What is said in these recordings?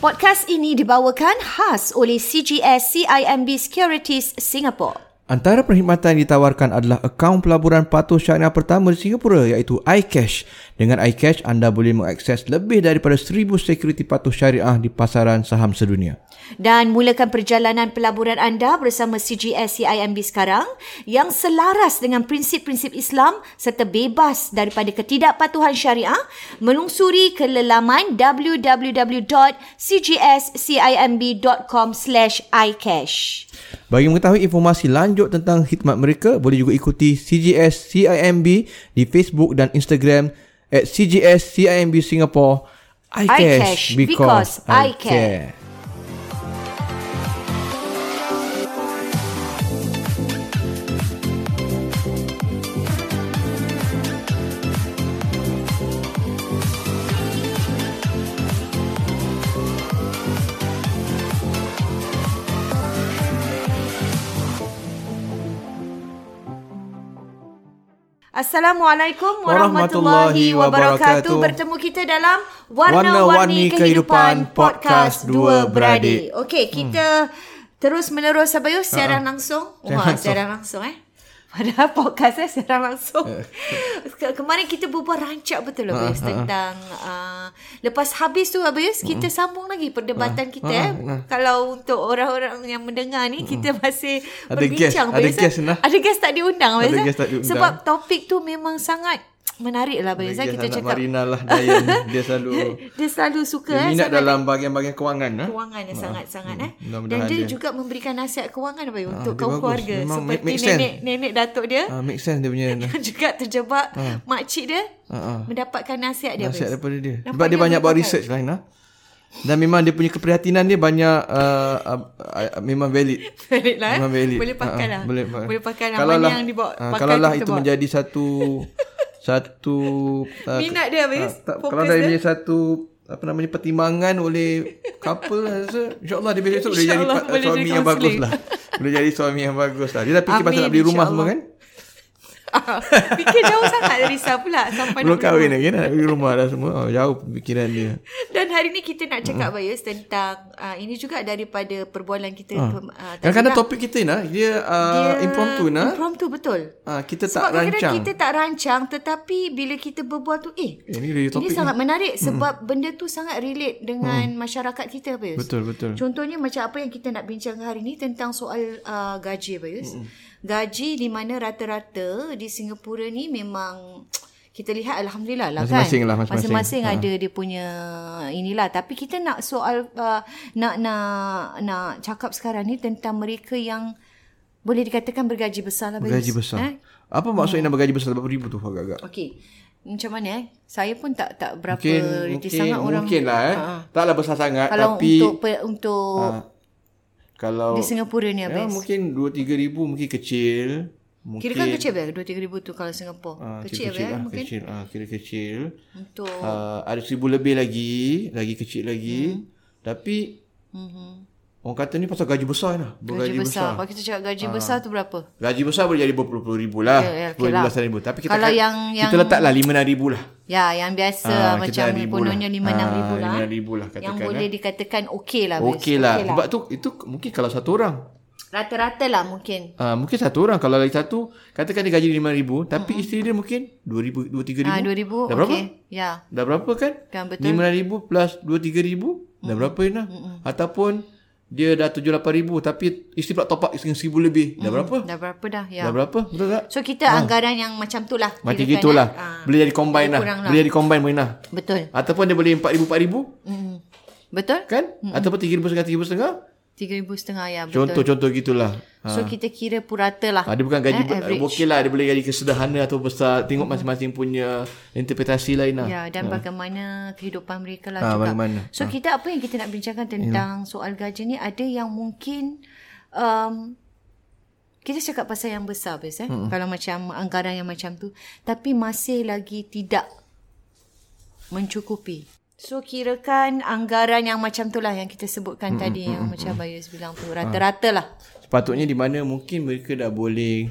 Podcast ini dibawakan khas oleh CGS CIMB Securities Singapore. Antara perkhidmatan yang ditawarkan adalah akaun pelaburan patuh syariah pertama di Singapura iaitu iCash. Dengan iCash, anda boleh mengakses lebih daripada 1000 security patuh syariah di pasaran saham sedunia. Dan mulakan perjalanan pelaburan anda bersama CGS CIMB sekarang yang selaras dengan prinsip-prinsip Islam serta bebas daripada ketidakpatuhan syariah melungsuri ke lelaman www.cgscimb.com/icash. Bagi mengetahui informasi lanjut tentang khidmat mereka, boleh juga ikuti CGS CIMB di Facebook dan Instagram at CGS CIMB Singapore. iCash, because I care. Assalamualaikum warahmatullahi, wabarakatuh. Bertemu kita dalam Warna-Warni Kehidupan Podcast Dua Beradik. Okey, kita hmm. terus menerus Abayus siaran langsung. Wah, siaran langsung eh. Padahal podcast saya siaran langsung. Kemarin kita berbual rancak betul lah Abayus tentang uh, lepas habis tu Abayus kita sambung lagi perdebatan kita eh. Kalau untuk orang-orang yang mendengar ni kita masih Ada berbincang guest, ada eh. guest lah. Ada guest tak diundang Ada Abayus, eh. guest tak diundang. Sebab topik tu memang sangat menarik lah eh. Dia Kita cakap Marina lah Dayan. Dia selalu dia selalu suka dia eh, minat sangat dalam bahagian-bahagian kewangan. Ha? kewangan yang sangat-sangat eh. Dan dia, dia- juga memberikan nasihat kewangan apa Ah, untuk dia kaum bagus. keluarga Memang seperti make sense. nenek nenek datuk dia Ah, make sense dia punya yang juga terjebak makcik dia Ah, ah. mendapatkan nasihat dia nasihat daripada dia. Nampak Sebab dia dia banyak buat research lain. Ha? Dan memang dia punya keprihatinan dia banyak uh, uh, uh, memang valid. Valid lah eh. Memang valid. Boleh pakai Ah, ah, lah. Boleh, Boleh pakai lah. Kalau Mana lah, yang dibawa- ah, pakai kalau lah kita itu bawa. menjadi satu satu uh, Minat dia, Abayus. tak, Fokus kalau dia. menjadi satu apa namanya pertimbangan oleh couple lah, rasa insyaallah dia besok boleh jadi InsyaAllah pa- boleh suami jadi yang bagus counselling. lah. boleh jadi suami yang bagus lah. Dia dah fikir pasal Amin, nak beli rumah semua insyaAllah. Kan? Fikir jauh sangat risau pula sampai Belum nak kahwin lagi nak beli rumah dah semua. Oh, jauh fikiran dia. Dan hari ni kita nak Hmm. cakap Bayus tentang uh, ini juga daripada perbualan kita uh. uh, tadi Kadang-kadang lah. topik kita nah dia, uh, Dia impromptu nah. Impromptu betul. Ah, kita Sebab tak rancang. kita tak rancang tetapi bila kita berbual tu eh Eh, ni dari ini topik sangat ni. menarik sebab benda tu sangat relate dengan masyarakat kita Bayus. Betul, betul. Contohnya macam apa yang kita nak bincang hari ni tentang soal uh, gaji Bayus. Gaji di mana rata-rata di Singapura ni memang kita lihat alhamdulillah lah kan. Masing-masing lah, masing-masing. Masing-masing ada dia punya inilah tapi kita nak soal uh, nak nak nak cakap sekarang ni tentang mereka yang boleh dikatakan bergaji besar lah. Bergaji besar. Eh? Apa maksudnya nak bergaji besar berapa ribu tu agak-agak? Okey. Macam mana eh? Saya pun tak tak berapa Mungkin mungkin sangat orang. mungkin lah eh. Taklah besar sangat Kalau tapi untuk untuk ah, kalau di Singapura ni ya, habis. mungkin 2 3 ribu mungkin kecil. Mungkin Kira kan kecil ber 2 3 ribu tu kalau Singapura. ah, kecil, kecil lah, mungkin kecil ah, kira kecil. untuk Ah, ada seribu lebih lagi, lagi kecil lagi. Hmm. Tapi orang kata ni pasal gaji besar lah. gaji Bergaji besar. Kalau kita cakap gaji besar tu berapa? Gaji besar boleh jadi berpuluh ribu lah. Ya, ya, okey Puluh lah. ribu. Tapi kita Kalau kan- yang- kita yang- letaklah lima enam ribu lah. Ya, yang biasa Ah, macam lah. 5 6 Ah, ribu lah. 5-6 ribu lah Yang katakan, boleh eh. dikatakan okey lah. Okey lah. Sebab tu itu mungkin kalau satu orang. Rata-rata lah mungkin. Ah, mungkin satu orang kalau lagi satu katakan dia gaji lima ribu tapi isteri dia mungkin dua ribu dua tiga ribu. Ah, 2000. Dah berapa? okey. Ya. Dah berapa kan? Kan betul. Lima ribu plus dua tiga ribu. Dah berapa Ina? Ataupun dia dah tujuh lapan ribu tapi isteri pula top up seribu lebih. Dah berapa? Dah berapa dah? Ya. Dah berapa? Betul tak? So kita anggaran yang macam tu lah. Macam kirakan, gitulah. eh. Ah, Boleh jadi combine lah. lah. Boleh jadi combine Moina. Betul. Ataupun dia boleh empat ribu empat ribu Mm. Betul? kan? Ataupun tiga ribu setengah tiga ribu setengah. Tiga ribu setengah ya betul. Contoh-contoh gitulah. So kita kira purata lah. Ha, dia bukan gaji Eh, okey lah dia boleh gaji kesederhana atau besar tengok masing-masing punya interpretasi lain lah. Ya dan bagaimana kehidupan mereka lah Ah, juga. bagaimana. So kita apa yang kita nak bincangkan tentang soal gaji ni ada yang mungkin um, kita cakap pasal yang besar bes eh. Kalau macam anggaran yang macam tu tapi masih lagi tidak mencukupi. So kirakan anggaran yang macam tu lah yang kita sebutkan tadi yang macam Bayus bilang tu rata-rata lah. Sepatutnya di mana mungkin mereka dah boleh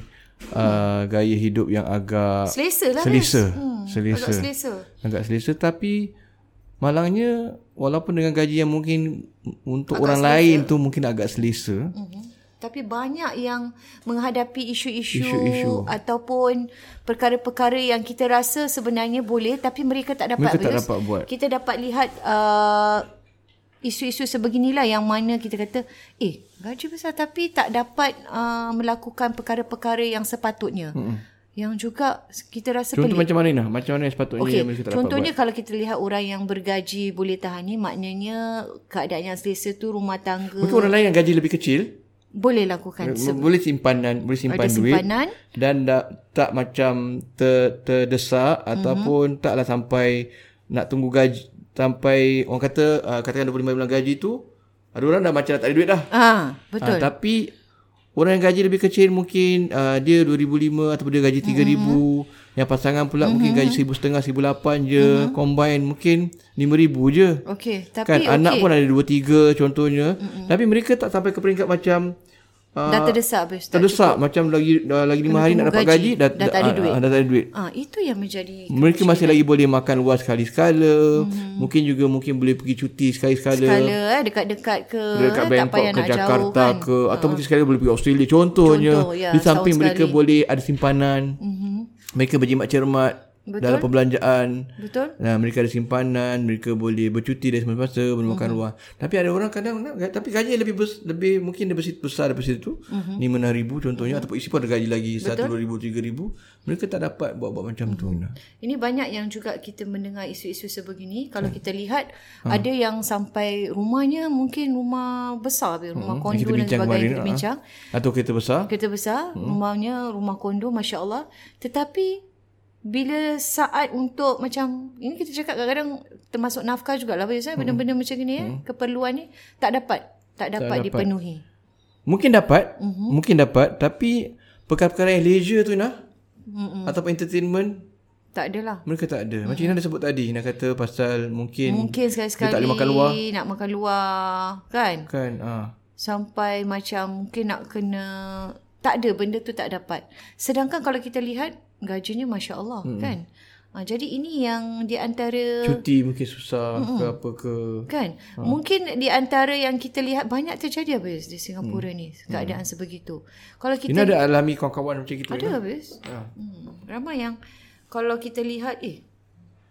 uh, gaya hidup yang agak Selesa lah selesa. Hmm, selesa. Agak selesa. Agak selesa tapi malangnya walaupun dengan gaji yang mungkin untuk agak orang selesa. lain tu mungkin agak selesa. Mm-hmm. Tapi banyak yang menghadapi isu-isu, isu-isu ataupun perkara-perkara yang kita rasa sebenarnya boleh tapi mereka tak dapat. Mereka tak dapat buat. Kita dapat lihat uh, isu-isu sebeginilah yang mana kita kata eh gaji besar tapi tak dapat uh, melakukan perkara-perkara yang sepatutnya. Mm-hmm yang juga kita rasa Contoh pelik. macam mana? Macam mana sepatutnya okay. yang mereka tak Contohnya kalau kita lihat orang yang bergaji boleh tahan ni, maknanya keadaan yang selesa tu rumah tangga. Mungkin orang lain yang gaji lebih kecil. Boleh lakukan. Boleh simpanan, boleh simpan Ada duit. Simpanan. Dan tak, tak macam ter, terdesak mm-hmm. ataupun taklah sampai nak tunggu gaji. Sampai orang kata, uh, katakan 25 bulan gaji tu, ada orang dah macam tak ada duit dah. Ah, betul. Uh, tapi Orang yang gaji lebih kecil mungkin uh, dia 2005 ataupun dia gaji 3000. Mm-hmm. Yang pasangan pula mm-hmm. mungkin gaji 1500 1800 je. Mm-hmm. Combine mungkin 5000 je. Okey, tapi kan okay. anak pun ada 2 3 contohnya. Mm-hmm. Tapi mereka tak sampai ke peringkat macam Uh, dah terdesak habis. Terdesak cukup. macam lagi dah lagi 5 hari nak dapat gaji, gaji dah, dah, dah, tak ada duit. Uh, dah tak ada duit. Ah itu yang menjadi Mereka masih lagi boleh makan luar sekali sekala. Hmm. Mungkin juga mungkin boleh pergi cuti sekali sekala. Sekala eh dekat-dekat ke dekat Bangkok, tak payah ke Jakarta jauh, kan? ke atau uh. mungkin sekali boleh pergi Australia contohnya. Contoh, ya, di samping mereka sekali. boleh ada simpanan. Mm-hmm. Mereka berjimat cermat. Betul. Dalam perbelanjaan. Betul. Nah, mereka ada simpanan, mereka boleh bercuti dari semasa-masa, boleh makan mm-hmm. luar. Tapi ada orang kadang nak tapi gaji lebih bes, lebih mungkin lebih besar daripada situ. Mm-hmm. 5000 contohnya mm-hmm. ataupun isi pun ada gaji lagi 1 2000 3000. Mereka tak dapat buat-buat macam mm-hmm. tu. Nah. Ini banyak yang juga kita mendengar isu-isu sebegini. Kalau hmm. kita lihat ha. ada yang sampai rumahnya mungkin rumah besar, rumah hmm. kondo dan sebagainya kita bincang. Atau kereta besar. Kereta besar, hmm. rumahnya rumah kondo masya-Allah. Tetapi bila saat untuk macam ini kita cakap kadang-kadang termasuk nafkah jugalah biasa hmm. benda-benda macam ni eh hmm. keperluan ni tak dapat tak dapat, tak dipenuhi. Mungkin dapat, mm-hmm. mungkin dapat tapi perkara-perkara yang leisure tu nah mm ataupun entertainment tak adalah. Mereka tak ada. Macam mm-hmm. Ina dah sebut tadi nak kata pasal mungkin mungkin sekali-sekali tak boleh makan luar. Nak makan luar kan? Kan, ah. Sampai macam mungkin nak kena tak ada benda tu tak dapat. Sedangkan kalau kita lihat gajinya Masya Allah hmm. kan. Ha, jadi ini yang di antara... Cuti mungkin susah hmm. ke apa ke. Kan. Ha. Mungkin di antara yang kita lihat banyak terjadi habis di Singapura hmm. ni. Keadaan hmm. sebegitu. Kalau kita ini ada alami kawan-kawan macam kita. Ada kan? habis. Ha. Hmm. Ramai yang kalau kita lihat eh.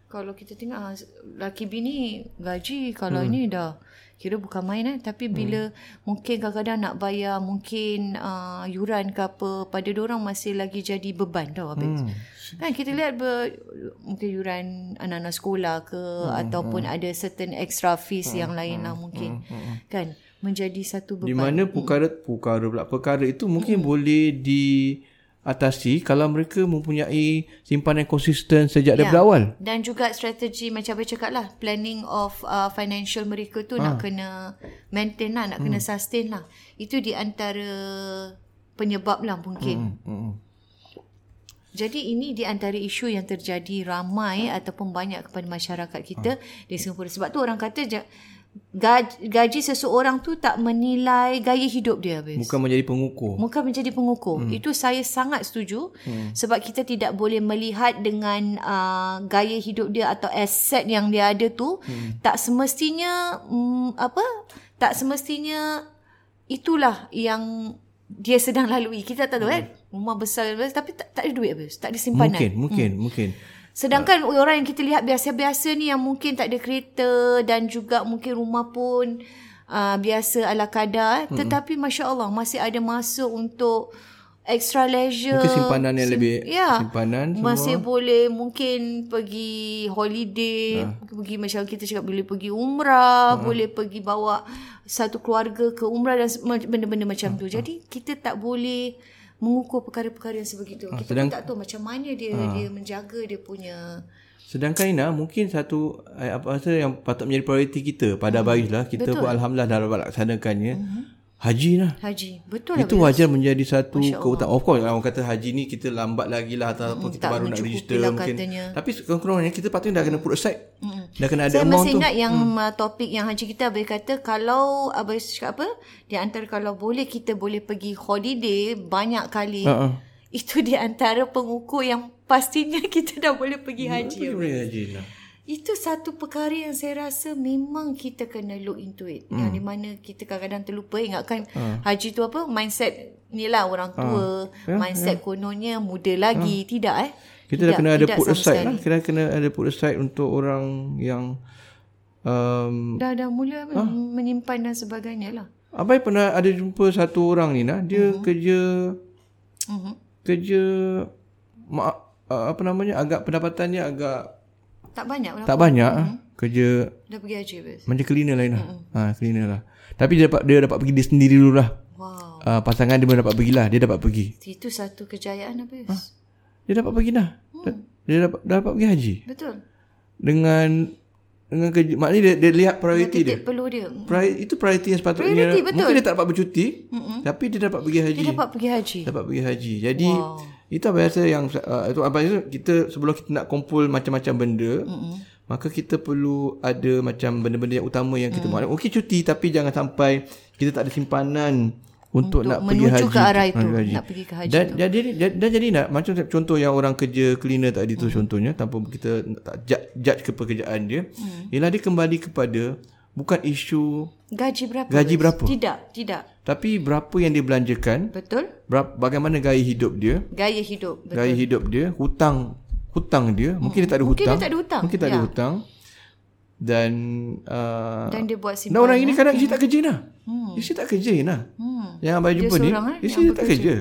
Kalau kita tengok ah, laki bini gaji kalau hmm. ini dah kira bukan main eh tapi hmm. bila mungkin kadang-kadang nak bayar mungkin uh, yuran ke apa pada orang masih lagi jadi beban tau habis. Hmm. Kan kita lihat ber, mungkin yuran anak-anak sekolah ke hmm. ataupun hmm. ada certain extra fees hmm. yang lain lah hmm. mungkin. Hmm. Hmm. Kan menjadi satu beban. Di mana perkara hmm. perkara pula perkara itu mungkin hmm. boleh di atasi kalau mereka mempunyai simpanan konsisten sejak ya. dari awal. Dan juga strategi macam apa cakap lah. Planning of uh, financial mereka tu ha. nak kena maintain lah. Nak hmm. kena sustain lah. Itu di antara penyebab lah mungkin. Hmm. Hmm. Jadi ini di antara isu yang terjadi ramai ataupun banyak kepada masyarakat kita ha. di Singapura. Sebab tu orang kata gaji, gaji seseorang tu tak menilai gaya hidup dia habis. Bukan menjadi pengukur. Bukan menjadi pengukur. Hmm. Itu saya sangat setuju. Hmm. Sebab kita tidak boleh melihat dengan uh, gaya hidup dia atau aset yang dia ada tu. Hmm. Tak semestinya, um, apa? Tak semestinya itulah yang dia sedang lalui. Kita tak tahu hmm. kan. Rumah besar tapi tak, tak ada duit habis. Tak ada simpanan. Mungkin, mungkin, hmm. mungkin. Sedangkan uh. orang yang kita lihat biasa-biasa ni yang mungkin tak ada kereta dan juga mungkin rumah pun uh, biasa ala kadar. Hmm. Tetapi Masya Allah masih ada masa untuk extra leisure. Mungkin simpanan yang Sim- lebih ya, simpanan semua. Masih boleh mungkin pergi holiday. Ha. Pergi macam kita cakap boleh pergi umrah. Ha. Boleh pergi bawa satu keluarga ke umrah dan benda-benda macam ha. tu. Jadi kita tak boleh mengukur perkara-perkara yang sebegitu. Ha, Kita sedang, tak tahu macam mana dia ha. dia menjaga dia punya Sedangkan Ina mungkin satu eh, apa rasa yang patut menjadi prioriti kita pada hmm. lah kita Betul. pun alhamdulillah dah dapat laksanakannya. Hmm. Haji lah. Haji. Betul lah. Itu wajar menjadi satu keutamaan. Of course, orang kata haji ni kita lambat lagi lah ataupun hmm, kita baru nak register lah mungkin. Katanya. Tapi kurang-kurangnya kita patutnya dah kena put aside. Hmm. Dah kena ada Saya amount tu. Saya masih ingat yang hmm. Uh, topik yang haji kita Abang kata kalau Abang cakap apa? Di antara kalau boleh kita boleh pergi holiday banyak kali. Uh-uh. Itu di antara pengukur yang pastinya kita dah boleh pergi haji. Boleh haji lah. Itu satu perkara yang saya rasa memang kita kena look into it. Hmm. Yang di mana kita kadang-kadang terlupa ingatkan uh. haji tu apa? Mindset ni lah orang tua. Uh. Yeah, mindset yeah. kononnya muda lagi. Uh. Tidak eh. Kita tidak, dah kena ada put aside lah. Kita kena ada put aside untuk orang yang... Um, dah dah mula huh? menyimpan dan sebagainya lah. Abai pernah ada jumpa satu orang ni nah. Dia uh-huh. kerja... Uh-huh. Kerja... Ma, uh, apa namanya? Agak pendapatannya agak tak banyak Tak banyak mm-hmm. Kerja Dah pergi haji bes. Macam cleaner lain lah mm-hmm. ha, Cleaner lah Tapi dia dapat Dia dapat pergi dia sendiri dulu lah Wow uh, Pasangan dia pun dapat pergi lah Dia dapat pergi Itu satu kejayaan apa ha? Dia dapat pergi lah hmm. Dia dapat Dia dapat pergi haji Betul Dengan dengan kerja maknanya dia, dia lihat priority dia. perlu dia. Pri, itu priority yang sepatutnya. Priority, betul. Mungkin dia tak dapat bercuti, mm-hmm. tapi dia dapat pergi haji. Dia dapat pergi haji. Dapat pergi haji. Jadi wow. Itu apa biasa yang uh, itu apa itu kita sebelum kita nak kumpul macam-macam benda, mm-hmm maka kita perlu ada macam benda-benda yang utama yang kita hmm. mahu. Okey cuti tapi jangan sampai kita tak ada simpanan untuk, untuk nak pergi haji. ke arah itu, haji. nak pergi ke haji dan, tu. Jadi dan jadi nak macam contoh yang orang kerja cleaner tadi tu hmm. contohnya tanpa kita tak judge ke pekerjaan dia, hmm. ialah dia kembali kepada bukan isu gaji berapa. Gaji berapa? Tidak, tidak. Tapi berapa yang dia belanjakan? Betul. Berapa, bagaimana gaya hidup dia? Gaya hidup, betul. Gaya hidup dia, hutang hutang dia hmm. mungkin dia tak ada mungkin hutang mungkin dia tak ada hutang mungkin tak ya. ada hutang dan uh, dan dia buat simpanan dan orang ini kadang isteri tak kerja nah hmm. isteri tak kerja nah hmm. yang abang jumpa ni eh, isteri tak kerja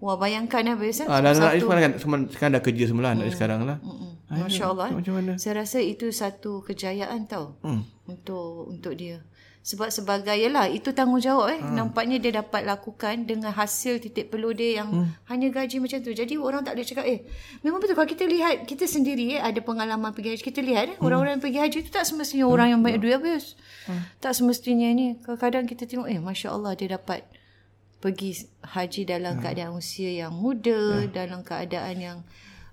Wah bayangkan lah biasa ah, dan anak sekarang, kan, sekarang dah kerja semula hmm. anak sekarang lah hmm. Masya Allah macam mana? Saya rasa itu satu kejayaan tau hmm. Untuk untuk dia sebab sebagai yalah itu tanggungjawab eh ha. nampaknya dia dapat lakukan dengan hasil titik perlu dia yang hmm. hanya gaji macam tu jadi orang tak boleh cakap eh memang betul kalau kita lihat kita sendiri eh ada pengalaman pergi haji kita lihat eh hmm. orang-orang yang pergi haji itu tak semestinya hmm. orang yang banyak duit habis hmm. tak semestinya ni kadang-kadang kita tengok eh masya-Allah dia dapat pergi haji dalam hmm. keadaan usia yang muda hmm. dalam keadaan yang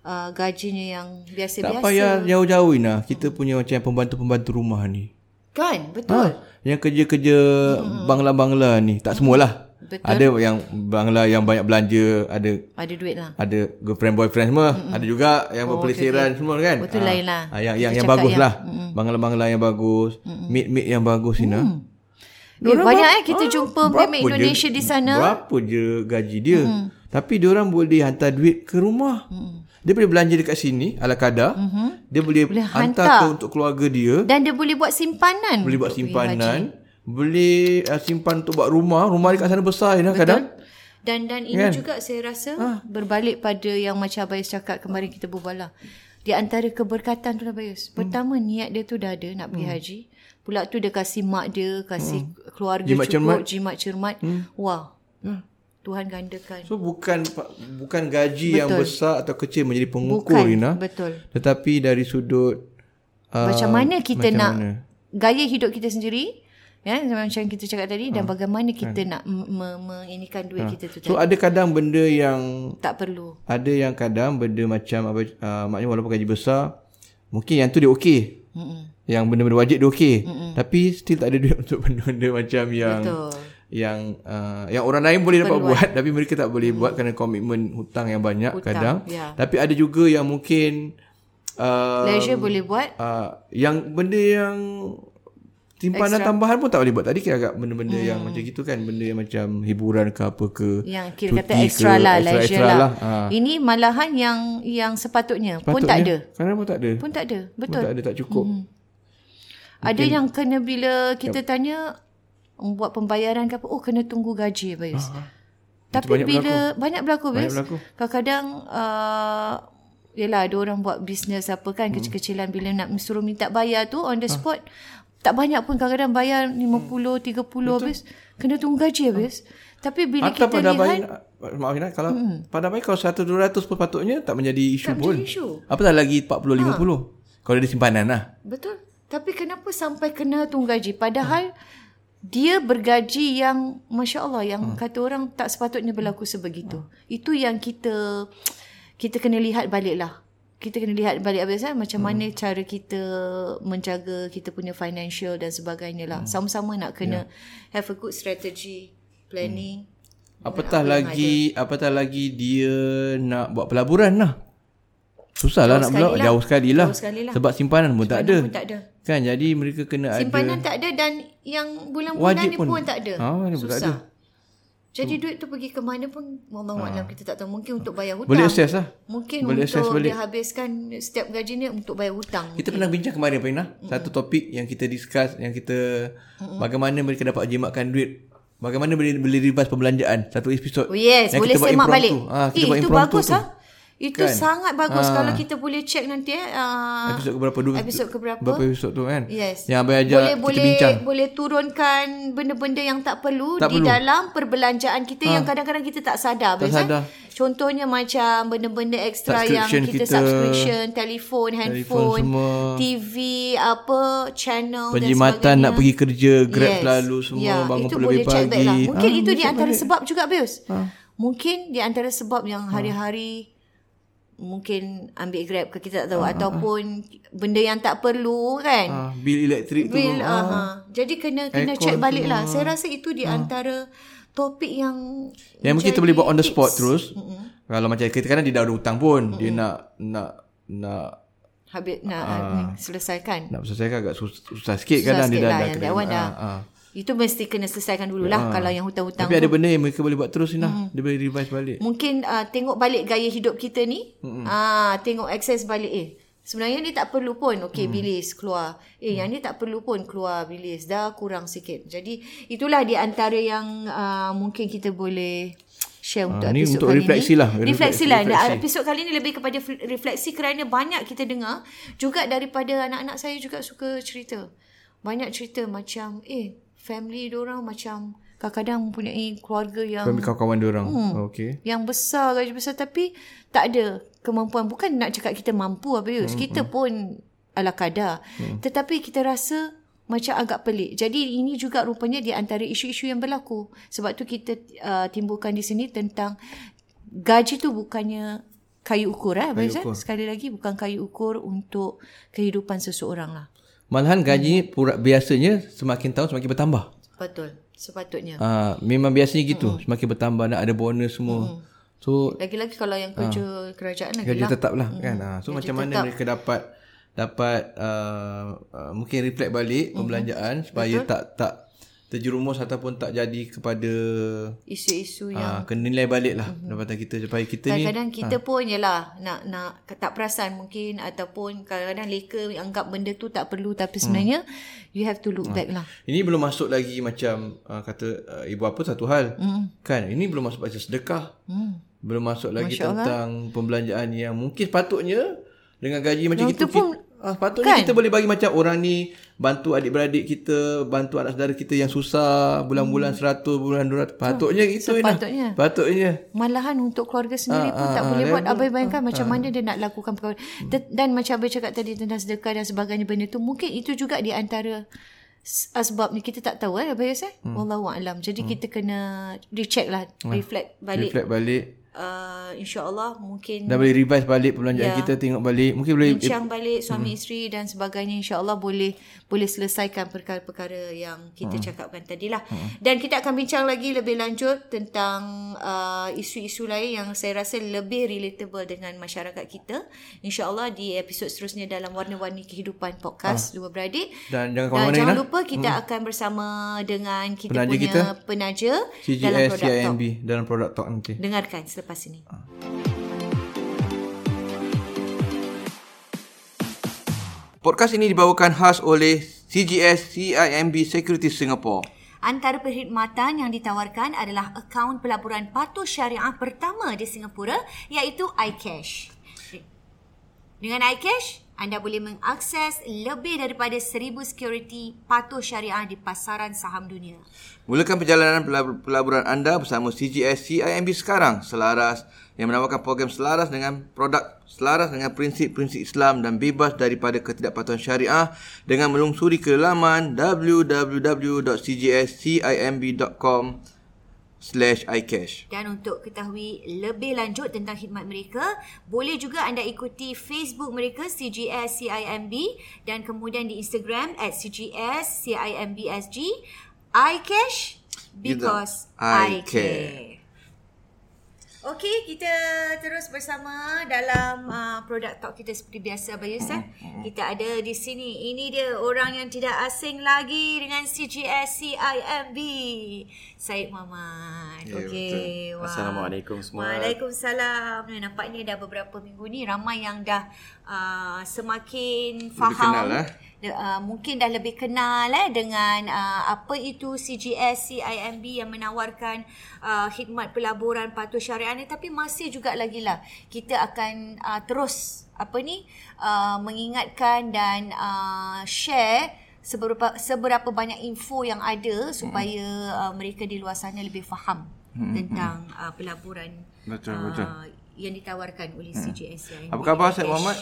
uh, gajinya yang biasa-biasa tak payah jauh-jauh Ina kita punya macam pembantu-pembantu rumah ni Kan, betul. Ha, yang kerja-kerja hmm. bangla-bangla ni, tak semualah. Betul. Ada yang bangla yang banyak belanja, ada ada duit lah. Ada girlfriend boyfriend semua, mm-hmm. ada juga yang oh, berpelesiran okay. semua kan. Betul ha. lain lah. Ha, yang yang, yang bagus yang, lah. Mm-hmm. Bangla-bangla yang bagus, mm-hmm. meet-meet yang bagus mm. Ina. Eh, banyak eh kita ha, jumpa pemain Indonesia je, di sana. Berapa je gaji dia. Mm-hmm. Tapi dia orang boleh hantar duit ke rumah. Mm-hmm. Dia boleh belanja dekat sini ala kadar. Mm-hmm. Dia boleh, boleh hantar, hantar ke untuk keluarga dia. Dan dia boleh buat simpanan. Boleh buat simpanan. Boleh uh, simpan untuk buat rumah. Rumah dia kat sana besar ya kadang. Dan dan ini kan? juga saya rasa ha? berbalik pada yang macam Abayus cakap kemarin kita berbual lah. Di antara keberkatan tu Abayus. Hmm. Pertama niat dia tu dah ada nak pergi hmm. haji. Pula tu dia kasih mak dia, kasih hmm. keluarga jimat cukup, cermat. jimat cermat. Hmm. Wah. Hmm. Tuhan gandakan. So bukan bukan gaji betul. yang besar atau kecil menjadi pengukur bukan, Rina. Betul. Tetapi dari sudut uh, macam mana kita macam nak mana? gaya hidup kita sendiri ya macam kita cakap tadi ha. dan bagaimana kita ha. nak menginikan duit ha. kita tu. So ada kadang benda yang tak perlu. Ada yang kadang benda macam apa uh, maknanya walaupun gaji besar mungkin yang tu dia okey. Mm-mm. Yang benda-benda wajib dia okey. Tapi still tak ada duit untuk benda-benda macam yang Betul yang uh, yang orang lain boleh dapat buat tapi mereka tak boleh hmm. buat kerana komitmen hutang yang banyak hutang, kadang ya. tapi ada juga yang mungkin uh, leisure boleh buat uh, yang benda yang simpanan Extra. tambahan pun tak boleh buat tadi kira agak benda-benda hmm. yang macam gitu kan benda yang macam hiburan ke apa ke yang kira kata extra ke, lah extra, extra lah, lah. Ha. ini malahan yang yang sepatutnya, sepatutnya pun tak ada kerana pun tak ada pun tak ada betul pun tak ada tak cukup hmm. ada yang kena bila kita yep. tanya buat pembayaran ke apa oh kena tunggu gaji Bayus. Uh-huh. Tapi banyak bila berlaku. banyak berlaku Bayus. Kadang-kadang uh, yalah ada orang buat bisnes apa kan hmm. kecil-kecilan bila nak suruh minta bayar tu on the spot uh. Tak banyak pun kadang-kadang bayar 50 hmm. 30 habis kena tunggu gaji habis. Uh. Tapi bila Atau kita pada lihat bayi, maaf Ina kalau hmm. pada bayi kalau 100 200 pun patutnya tak menjadi isu tak pun. Menjadi isu. Apa tak lagi 40 50 ha. kalau ada simpanan lah. Betul. Tapi kenapa sampai kena tunggu gaji padahal hmm dia bergaji yang masya Allah yang hmm. kata orang tak sepatutnya berlaku sebegitu. Hmm. Itu yang kita kita kena lihat baliklah. Kita kena lihat balik apa sahaja macam hmm. mana cara kita menjaga kita punya financial dan sebagainya lah. Hmm. Sama-sama nak kena yeah. have a good strategy planning. Hmm. Apatah lagi apatah lagi dia nak buat pelaburan lah. Susah lah nak blok. sekali lah. Jauh sekali lah. Jauh sekali lah. Sebab simpanan pun tak ada. pun tak ada. Kan jadi mereka kena Simpanan ada. tak ada dan yang bulan-bulan Wajib ni pun. pun, tak ada. Ah, ni pun tak ada. Jadi duit tu pergi ke mana pun wallahu alam kita tak tahu. Mungkin untuk bayar hutang. Boleh access lah. Mungkin Boleh untuk balik. dia habiskan setiap gaji ni untuk bayar hutang. Kita pernah bincang kemarin Pina. Satu topik yang kita discuss. Yang kita bagaimana mereka dapat jimatkan duit. Bagaimana boleh, boleh revise pembelanjaan. Satu episod. Oh yes, Yang boleh semak balik. Ah, kita eh, buat itu bagus tu. ah. Itu Kan? sangat bagus Ah. kalau kita boleh check nanti eh. Uh, Episod ke berapa? Dua, Episod ke berapa? Berapa episod tu kan? Yes. Yang Abang ajar boleh, kita boleh, bincang. Boleh turunkan benda-benda yang tak perlu Tak di perlu. dalam perbelanjaan kita yang kadang-kadang kita tak sadar. Tak Biasa, sadar. Contohnya macam benda-benda ekstra yang kita, kita, subscription, telefon, handphone, semua. TV, apa, channel Penjimatan dan sebagainya. nak pergi kerja, grab Yes. selalu semua, Ya, bangun itu pun lebih pagi. Lah. Mungkin Ah, itu di antara balik. sebab juga Bius. Mungkin di antara sebab yang hari-hari mungkin ambil grab ke kita tak tahu ataupun benda yang tak perlu kan. Ah, bil elektrik tu. Bil, ah. uh, jadi kena kena check balik lah. Saya rasa itu di antara topik yang Yang mungkin kita boleh buat on the tips. spot terus. Kalau macam kita kadang dia dah ada hutang pun, dia nak nak nak Habis nak uh, selesaikan. nak selesaikan agak susah, susah sikit Susah kadang sikit dia dah lah dah that one dah. ah, ah. Itu mesti kena selesaikan dululah kalau yang hutang-hutang Tapi tu. ada benda yang mereka boleh buat terus ni lah. Dia boleh revise balik. Mungkin uh, tengok balik gaya hidup kita ni. Ah, tengok akses balik eh. Sebenarnya ni tak perlu pun. Okey, bilis keluar. Eh, yang ni tak perlu pun keluar bilis. Dah kurang sikit. Jadi, itulah di antara yang uh, mungkin kita boleh share untuk ni episod untuk kali refleksi ni. lah. Refleksi lah. Refleksi. Episod kali ni lebih kepada fl- refleksi kerana banyak kita dengar. Juga daripada anak-anak saya juga suka cerita. Banyak cerita macam, eh, family diorang macam kadang-kadang mempunyai keluarga yang Family kawan-kawan dia orang. Hmm. Okey. yang besar gaji besar tapi tak ada kemampuan bukan nak cakap kita mampu apa hmm, kita pun ala kadar hmm. tetapi kita rasa macam agak pelik jadi ini juga rupanya di antara isu-isu yang berlaku sebab tu kita uh, timbulkan di sini tentang gaji tu bukannya kayu ukur eh kayu ukur. sekali lagi bukan kayu ukur untuk kehidupan seseorang lah Malahan gaji pura, biasanya semakin tahun semakin bertambah. betul sepatutnya Ah, memang biasanya gitu. Semakin bertambah nak ada bonus semua. So lagi-lagi kalau yang kerja kerajaan lagi gaji lah tetap lah kan. Ah, so macam mana mereka dapat dapat uh, uh, mungkin reflect balik pembelanjaan supaya tak tak terjerumus ataupun tak jadi kepada isu-isu yang uh, kena nilai balik lah pendapatan kita supaya kita ni Kadang-kadang kita pun yalah nak nak tak perasan mungkin ataupun kadang-kadang leka anggap benda tu tak perlu tapi sebenarnya you have to look back lah. Ini belum masuk lagi macam uh, kata uh, ibu apa satu hal. Mm. Kan? Ini belum masuk macam sedekah. Mm. Belum masuk lagi Masya tentang pembelanjaan yang mungkin sepatutnya dengan gaji macam Yang itu tu pun- ah, sepatutnya kan? kita boleh bagi macam orang ni bantu adik-beradik kita, bantu anak saudara kita yang susah bulan-bulan Hmm. 100, bulan 200. Patutnya gitu Ina. Sepatutnya. Patutnya. Malahan untuk keluarga sendiri Ah, pun ah, tak ah, boleh buat. pun- Abai bayangkan macam mana dia nak lakukan perkara. Dan- Dan macam Abai cakap tadi tentang sedekah dan sebagainya benda tu. Mungkin itu juga di antara s- asbabnya. Kita tak tahu eh Abai Yus eh. Wallahualam. Jadi kita kena recheck lah. Reflect balik. Reflect balik. Uh, InsyaAllah mungkin Dan boleh revise balik perbelanjaan Ya. kita, tengok balik. Mungkin boleh bincang balik suami isteri dan sebagainya insyaallah boleh boleh selesaikan perkara-perkara yang kita cakapkan tadilah. Dan kita akan bincang lagi lebih lanjut tentang uh, isu-isu lain yang saya rasa lebih relatable dengan masyarakat kita. Insyaallah di episod seterusnya dalam warna-warni kehidupan podcast dua beradik. Dan jangan dan jangan lupa kita akan bersama dengan kita Penaja punya kita, penaja dalam CGS, produk talk. CIMB dalam produk talk nanti. dengarkan selepas ini Podcast ini dibawakan khas oleh CGS CIMB Security Singapore. Antara perkhidmatan yang ditawarkan adalah akaun pelaburan patuh syariah pertama di Singapura iaitu iCash. Dengan iCash, anda boleh mengakses lebih daripada 1000 security patuh syariah di pasaran saham dunia. Mulakan perjalanan pelab- pelaburan anda bersama CGS CIMB sekarang selaras yang menawarkan program selaras dengan produk selaras dengan prinsip-prinsip Islam dan bebas daripada ketidakpatuhan syariah dengan melungsuri ke laman www.cgscimb.com slash iCash. Dan untuk ketahui lebih lanjut tentang khidmat mereka, boleh juga anda ikuti Facebook mereka CGS CIMB dan kemudian di Instagram at CGS CIMBSG iCash because I I care. Okey, kita terus bersama dalam uh, produk talk kita seperti biasa Bayus eh. Kita ada di sini. Ini dia orang yang tidak asing lagi dengan CGS CIMB. Said Muhammad. Ya, Okey. Assalamualaikum semua. Waalaikumsalam. Nah, nampaknya dah beberapa minggu ni ramai yang dah uh, semakin Lebih faham. kenal, eh? Uh, mungkin dah lebih kenal eh dengan uh, apa itu CGS CIMB yang menawarkan uh, khidmat pelaburan patuh syariah ni tapi masih juga lagi lah kita akan uh, terus apa ni uh, mengingatkan dan uh, share seberapa seberapa banyak info yang ada supaya uh, mereka di luar sana lebih faham tentang uh, pelaburan Betul, uh, betul. yang ditawarkan oleh CGS CIMB. Apa khabar Syed Muhammad?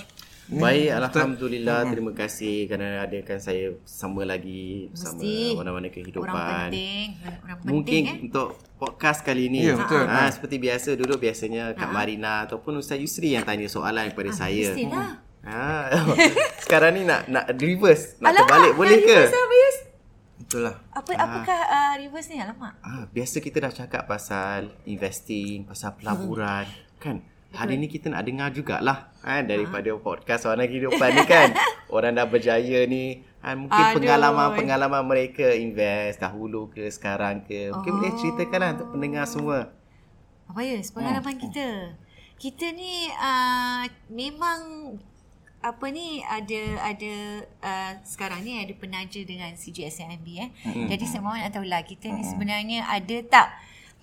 Baik, Alhamdulillah. Terima kasih kerana adakan saya sama lagi bersama Mesti. warna-warna kehidupan. Orang penting, orang penting Mungkin eh. untuk podcast kali ni. Ya, betul. Ha, seperti biasa dulu biasanya Kak Marina ataupun Ustaz Yusri yang tanya soalan kepada saya. Mestilah. Ha, sekarang ni nak nak reverse, nak Alamak, terbalik boleh ke? reverse lah, Bayus. Betul lah. Apa apakah uh, reverse ni alamak? Ah, biasa kita dah cakap pasal investing, pasal pelaburan, kan? Hari ni kita nak dengar jugalah ha, daripada podcast Warna Kehidupan ni kan. Orang dah berjaya ni. Ha, mungkin Aduh. pengalaman-pengalaman mereka invest dahulu ke sekarang ke. Mungkin boleh ceritakanlah untuk pendengar semua. Apa ya pengalaman kita? Kita ni uh, memang apa ni ada ada uh, sekarang ni ada penaja dengan CGSMB eh. Mm. Jadi saya mahu nak tahu lah kita ni sebenarnya ada tak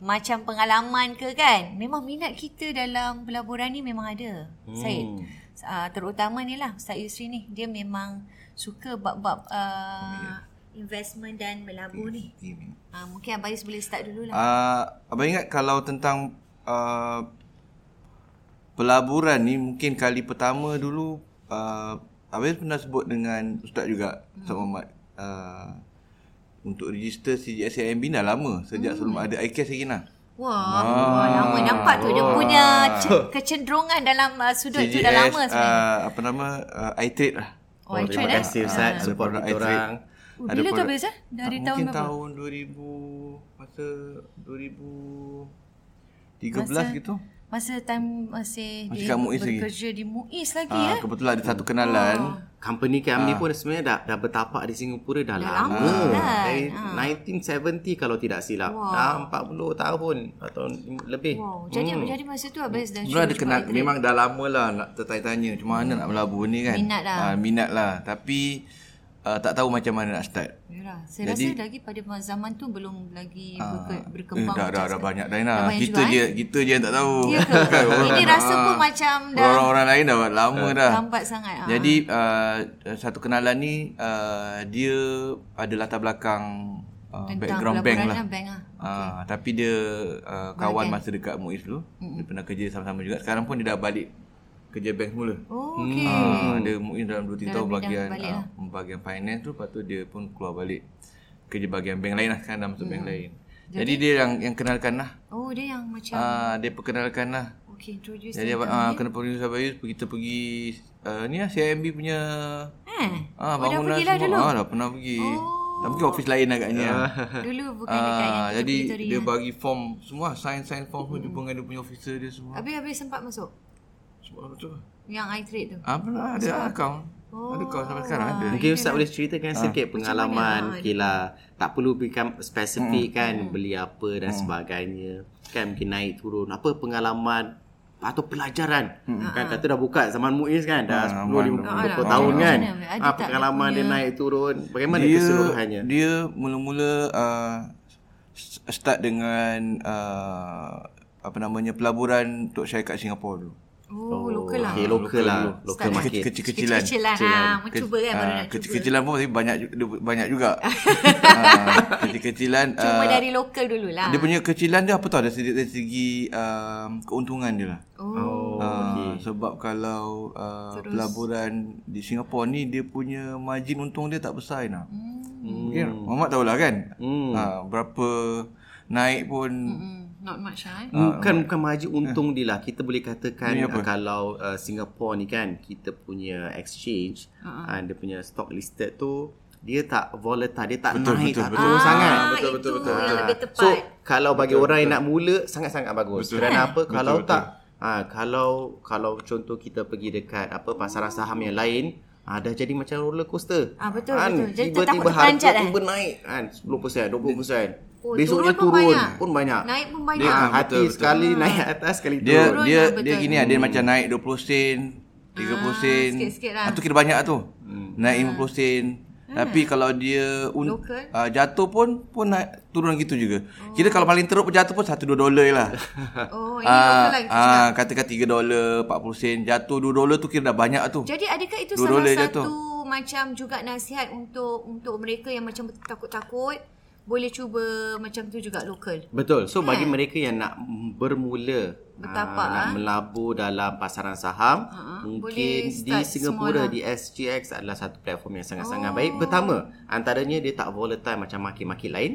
macam pengalaman ke kan? Memang minat kita dalam pelaburan ni memang ada. Hmm. Syed. Uh, terutama ni lah Ustaz Yusri ni dia memang suka bab-bab uh, investment dan melabur ni. Uh, mungkin Abayus boleh start dulu lah. Uh, abang ingat kalau tentang uh, pelaburan ni mungkin kali pertama dulu uh, abang pernah sebut dengan ustaz juga Ustaz Muhammad uh, untuk register CGSIMB dah lama sejak sebelum ada iCash lagi nah. Wah, wah lama nampak tu dia punya ce- kecenderungan dalam uh, sudut tu dah lama sebenarnya. uh, apa nama uh, iTrade lah. Oh, I terima tried, eh? kasih Ustaz support produk kita iTrade. orang. Oh, bila tu produk- habis eh? Dari tak, tahun mungkin berapa? tahun 2000 masa 2013 gitu. Masa time masih, Masih dia kat MUIS lagi. bekerja di MUIS lagi Ah, eh. kebetulan ada satu kenalan. Company kami pun sebenarnya dah, dah bertapak di Singapura dah, Dah lama. lama kan? Dari 1970 kalau tidak silap. Dah 40 tahun atau lebih. Wow, jadi jadi masa tu habis dah Sebenarnya ada cuba kenal memang dah lama lah nak tertanya-tanya macam mana nak melabur ni kan. Minat lah. Ah, minat lah. Tapi uh, tak tahu macam mana nak start. Yalah, saya Jadi- rasa lagi pada zaman tu belum lagi Ah, eh, berkembang. dah, dah, dah sekarang. banyak dah Dah Ina. banyak Kita juga, je eh? kita je yang tak tahu. Ya ke? Ini rasa pun macam dah Orang-orang lain dah lama dah. lambat sangat. ah. Jadi uh, satu kenalan ni uh, dia ada latar belakang uh, Tentang background bank lah. lah, bank lah. Ah, tapi dia uh, kawan masa dekat MUIS dulu. Mm-hmm. Dia pernah kerja sama-sama juga. Sekarang pun dia dah balik kerja bank semula. Oh, okey. Ah, dia MUIS dalam 2 3 Dalam tahun bidang bahagian balik uh, lah. bahagian finance tu lepas tu dia pun keluar balik kerja bahagian bank lain lah sekarang dah masuk bank lain. Jadi, dia yang yang kenalkan lah. Oh, dia yang macam Ah, dia perkenalkan lah. okay introduce Jadi dia. ah, kena producer Bayus kita pergi uh, ni lah CIMB punya Eh, ah, oh, dah bangunan pergi lah semua. dulu. Ah, dah pernah pergi. Oh. Tapi office lain agaknya. Dulu bukan dekat yang Ah, kita jadi pergi dia ya. bagi form semua sign-sign form semua dia pun dengan dia punya officer dia semua. Habis-habis sempat masuk Betul. yang iTrade tu. Ah pernah ada account. Ada account sampai sekarang ada. Mungkin Ustaz boleh ceritakan sikit pengalaman. Kila Tak perlu become spesifik kan Beli apa dan sebagainya. Kan mungkin naik turun. Apa pengalaman Atau pelajaran? Kan kata dah buka zaman Muiz kan Dah 10 Ah, 50 dah. tahun kan. Ha, tak Pengalaman dia naik turun. Bagaimana dia keseluruhannya? dia mula-mula uh, start dengan uh, apa namanya pelaburan untuk syarikat Singapura dulu. Oh, lokal lah. Okay lokal lah Local Start market Kecil-kecilan. Kecil-kecilan. Ha, mencuba kan baru nak cuba. Kecil-kecilan pun banyak banyak juga. Ah, kecil-kecilan Cuma ah, dari lokal dululah. dia punya kecilan dia apa tau dari segi, dari segi um, keuntungan dia lah. Oh. Ah, sebab kalau uh, pelaburan di Singapura ni dia punya margin untung dia tak besar nak. Hmm. Okay, Muhammad tahulah kan. Hmm. Ha, berapa naik pun Hmm, not much lah eh. Bukan bukan margin untung dia lah. Kita boleh katakan uh, kalau uh, Singapore ni kan kita punya exchange uh-huh. uh, dia punya stock listed tu dia tak volatile, dia tak Betul, naik betul, tak betul. turun Ah, sangat. betul, betul, betul, yang betul. lebih tepat. So kalau bagi orang yang nak mula sangat-sangat bagus. Betul. Kerana apa? Betul, kalau betul. tak ha, kalau kalau contoh kita pergi dekat apa pasaran saham yang lain Ah, dah jadi macam roller coaster. Ah, betul, betul. Jadi Tiba-tiba takut harga eh? tiba naik kan 10%, 20%. Oh, Besoknya turun pun turun, banyak. pun banyak. Naik pun Dia banyak. ah, Ah, hati betul, betul. sekali naik atas sekali Dia turun. dia lah, dia betul. gini ada macam naik 20 sen, 30 sen. sikit-sikit lah. Ah, tu kira banyak tu. Naik 50 sen. Tapi kalau dia un, Local. uh, jatuh pun pun naik turun gitu juga. Kira kalau paling teruk pun jatuh pun 1 2 dolar lah. Oh, ini Ah, local lah kita ah, katakan 3 dolar, 40 sen, jatuh 2 dolar tu kira dah banyak tu. Jadi adakah itu salah satu jatuh. macam juga nasihat untuk untuk mereka yang macam takut-takut boleh cuba macam tu juga lokal. Betul. So bagi mereka yang nak bermula Bertapak, ah, nak ah. melabur dalam pasaran saham, boleh mungkin di Singapura di SGX adalah satu platform yang sangat-sangat baik. Pertama, antaranya dia tak volatile macam market-market lain.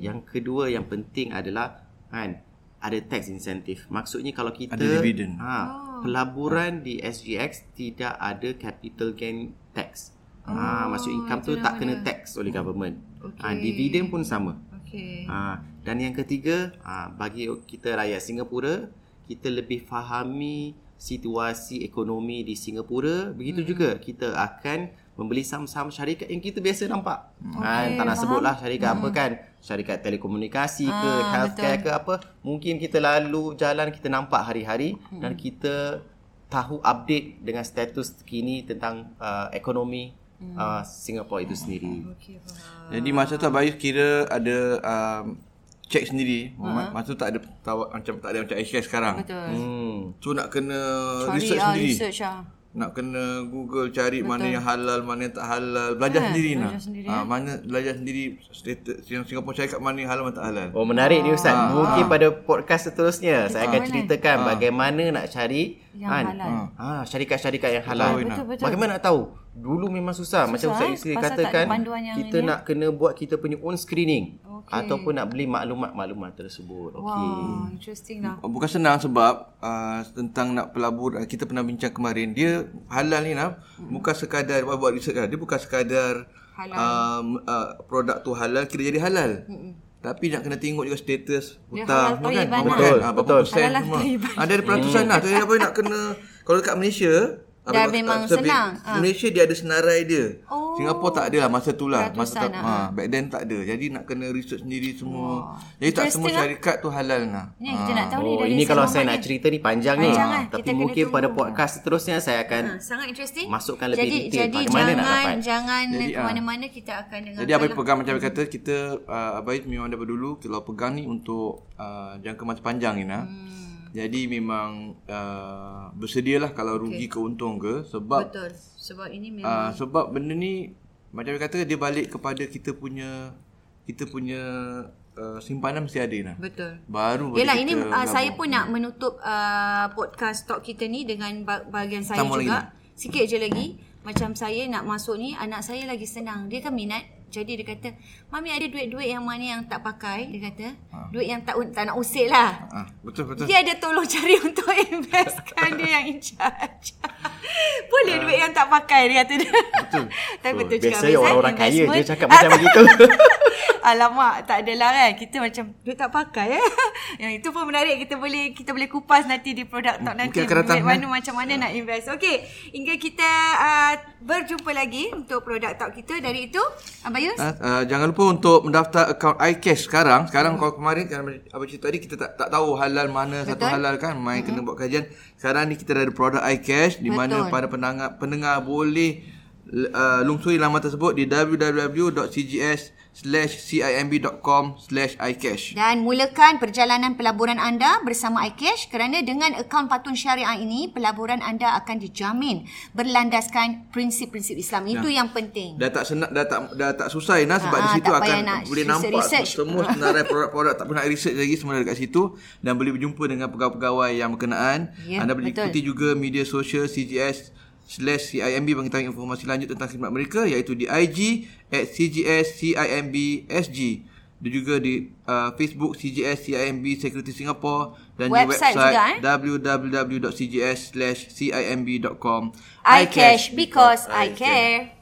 Yang kedua yang penting adalah kan ada tax incentive. Maksudnya kalau kita Ada dividend. Ha, pelaburan di SGX tidak ada capital gain tax. Ah, maksud income tu tak kena tax oleh government. Ah, Okey. Hmm. dividen pun sama. Okey. Ha, dan yang ketiga, ha, bagi kita rakyat Singapura, kita lebih fahami situasi ekonomi di Singapura. Begitu hmm. juga kita akan membeli saham-saham syarikat yang kita biasa nampak. Ha, tak nak sebutlah syarikat hmm. apa kan. Syarikat telekomunikasi ke, Ah, healthcare ke apa. Mungkin kita lalu jalan, kita nampak hari-hari hmm. dan kita tahu update dengan status terkini tentang uh, ekonomi hmm. uh, Singapura itu sendiri. Faham. Jadi masa tu Abayus kira ada um, check sendiri. Uh-huh. Masa tu tak ada tawa, macam tak ada macam Asia sekarang. Betul. Hmm. So nak kena Cari research ah, sendiri. research ah. Nak kena Google cari Betul. mana yang halal, mana yang tak halal. Belajar Eh, sendiri belajar nak. sendiri, Ah, mana belajar sendiri status yang Singapura cakap mana yang halal mana tak halal. Oh menarik ni Ustaz. Ah. Mungkin pada podcast seterusnya saya akan ceritakan bagaimana nak cari Yang kan, halal. ah syarikat-syarikat yang halal. Betul, betul, betul. Bagaimana nak tahu? Dulu memang susah, macam Susah, Ustaz eh? Yusri katakan yang kita ini, eh? nak kena buat kita punya own screening Okey. ataupun nak beli maklumat-maklumat tersebut. Okey. Wow, interesting lah. Oh, Bukan senang sebab uh, tentang nak pelabur uh, kita pernah bincang kemarin dia halal ni nak hmm. bukan sekadar buat, buat research lah. dia bukan sekadar Halal. um, uh, produk tu halal kira jadi halal. Hmm. Tapi nak kena tengok juga status Dia hutang halal semua kan. lah. Betul, Ah, berapa betul. persen semua. thayyiban. Ada ada peratusan lah. Jadi apa nak kena kalau dekat Malaysia Dah memang sebab senang. Ah. Malaysia dia ada senarai dia. Oh. Singapura tak ada lah masa tu lah. Masa tak, lah. ha, back then tak ada. Jadi nak kena research sendiri semua. Jadi tak semua lah. syarikat tu halal lah. Ni kita nak tahu ni Oh, dari ini kalau saya nak ni. cerita ni panjang, ni. Panjang kan? Tapi Kita kena mungkin pada podcast seterusnya saya akan Ha, sangat interesting. Masukkan lebih jadi, detail Jadi bagaimana nak jangan dapat. jangan Jadi, ke mana-mana kita akan dengar. Jadi Abai pegang macam Abai kata kita uh, Abai memang daripada dulu kalau pegang ni untuk uh, jangka masa panjang ni nak. Hmm. Jadi memang uh, bersedialah kalau rugi okay. ke untung ke sebab Betul. Sebab ini memang uh, sebab benda ni macam Abai kata dia balik kepada kita punya kita punya uh, simpanan mesti ada nak. betul. Baru boleh Yelah ini uh, saya pun nak menutup uh, podcast talk kita ni dengan ba- bahagian saya lagi juga. Sikit je lagi. Macam saya nak masuk ni anak saya lagi senang. Dia kan minat. Jadi dia kata, "Mami ada duit-duit yang mana yang tak pakai?" Dia kata. Duit yang tak tak nak usik lah. Ah, betul betul. Dia ada tolong cari untuk investkan dia yang in charge. Boleh duit yang tak pakai dia kata dia. Betul. Tapi betul juga. biasanya orang-orang kaya investment. cakap macam begitu. Alamak, tak adalah kan. Kita macam duit tak pakai eh. Yang itu pun menarik kita boleh kita boleh kupas nanti di produk talk nanti. datang, Duit mana eh? macam mana nak invest. Okey, hingga kita uh, berjumpa lagi untuk produk talk kita dari itu Abayus. Uh, uh, jangan lupa untuk mendaftar akaun iCash sekarang. Sekarang hmm. kalau kemarin kan apa cerita tadi kita tak tak tahu halal mana Betul. satu halal kan. Main hmm. kena buat kajian. Sekarang ni kita ada produk iCash di mana Betul. para pendengar pendengar boleh uh, lungsuri laman tersebut di www.cgs/cimb.com icash. Dan mulakan perjalanan pelaburan anda bersama iCash kerana dengan akaun patun syariah ini pelaburan anda akan dijamin berlandaskan prinsip-prinsip Islam. Itu yang penting. Dah tak senang dah tak dah tak susah Ina sebab Ah, di situ tak akan boleh research- nampak research. semua senarai produk-produk tak perlu nak research lagi semua ada dekat situ dan boleh berjumpa dengan pegawai-pegawai yang berkenaan. Ya, Anda boleh betul. ikuti juga media sosial CGS slash CIMB mengetahui informasi lanjut tentang khidmat mereka iaitu di IG at CGS CIMB SG dan juga di uh, Facebook CGS CIMB Security Singapore dan Website di website juga, eh? www.cgs slash cimb.com iCash because I care.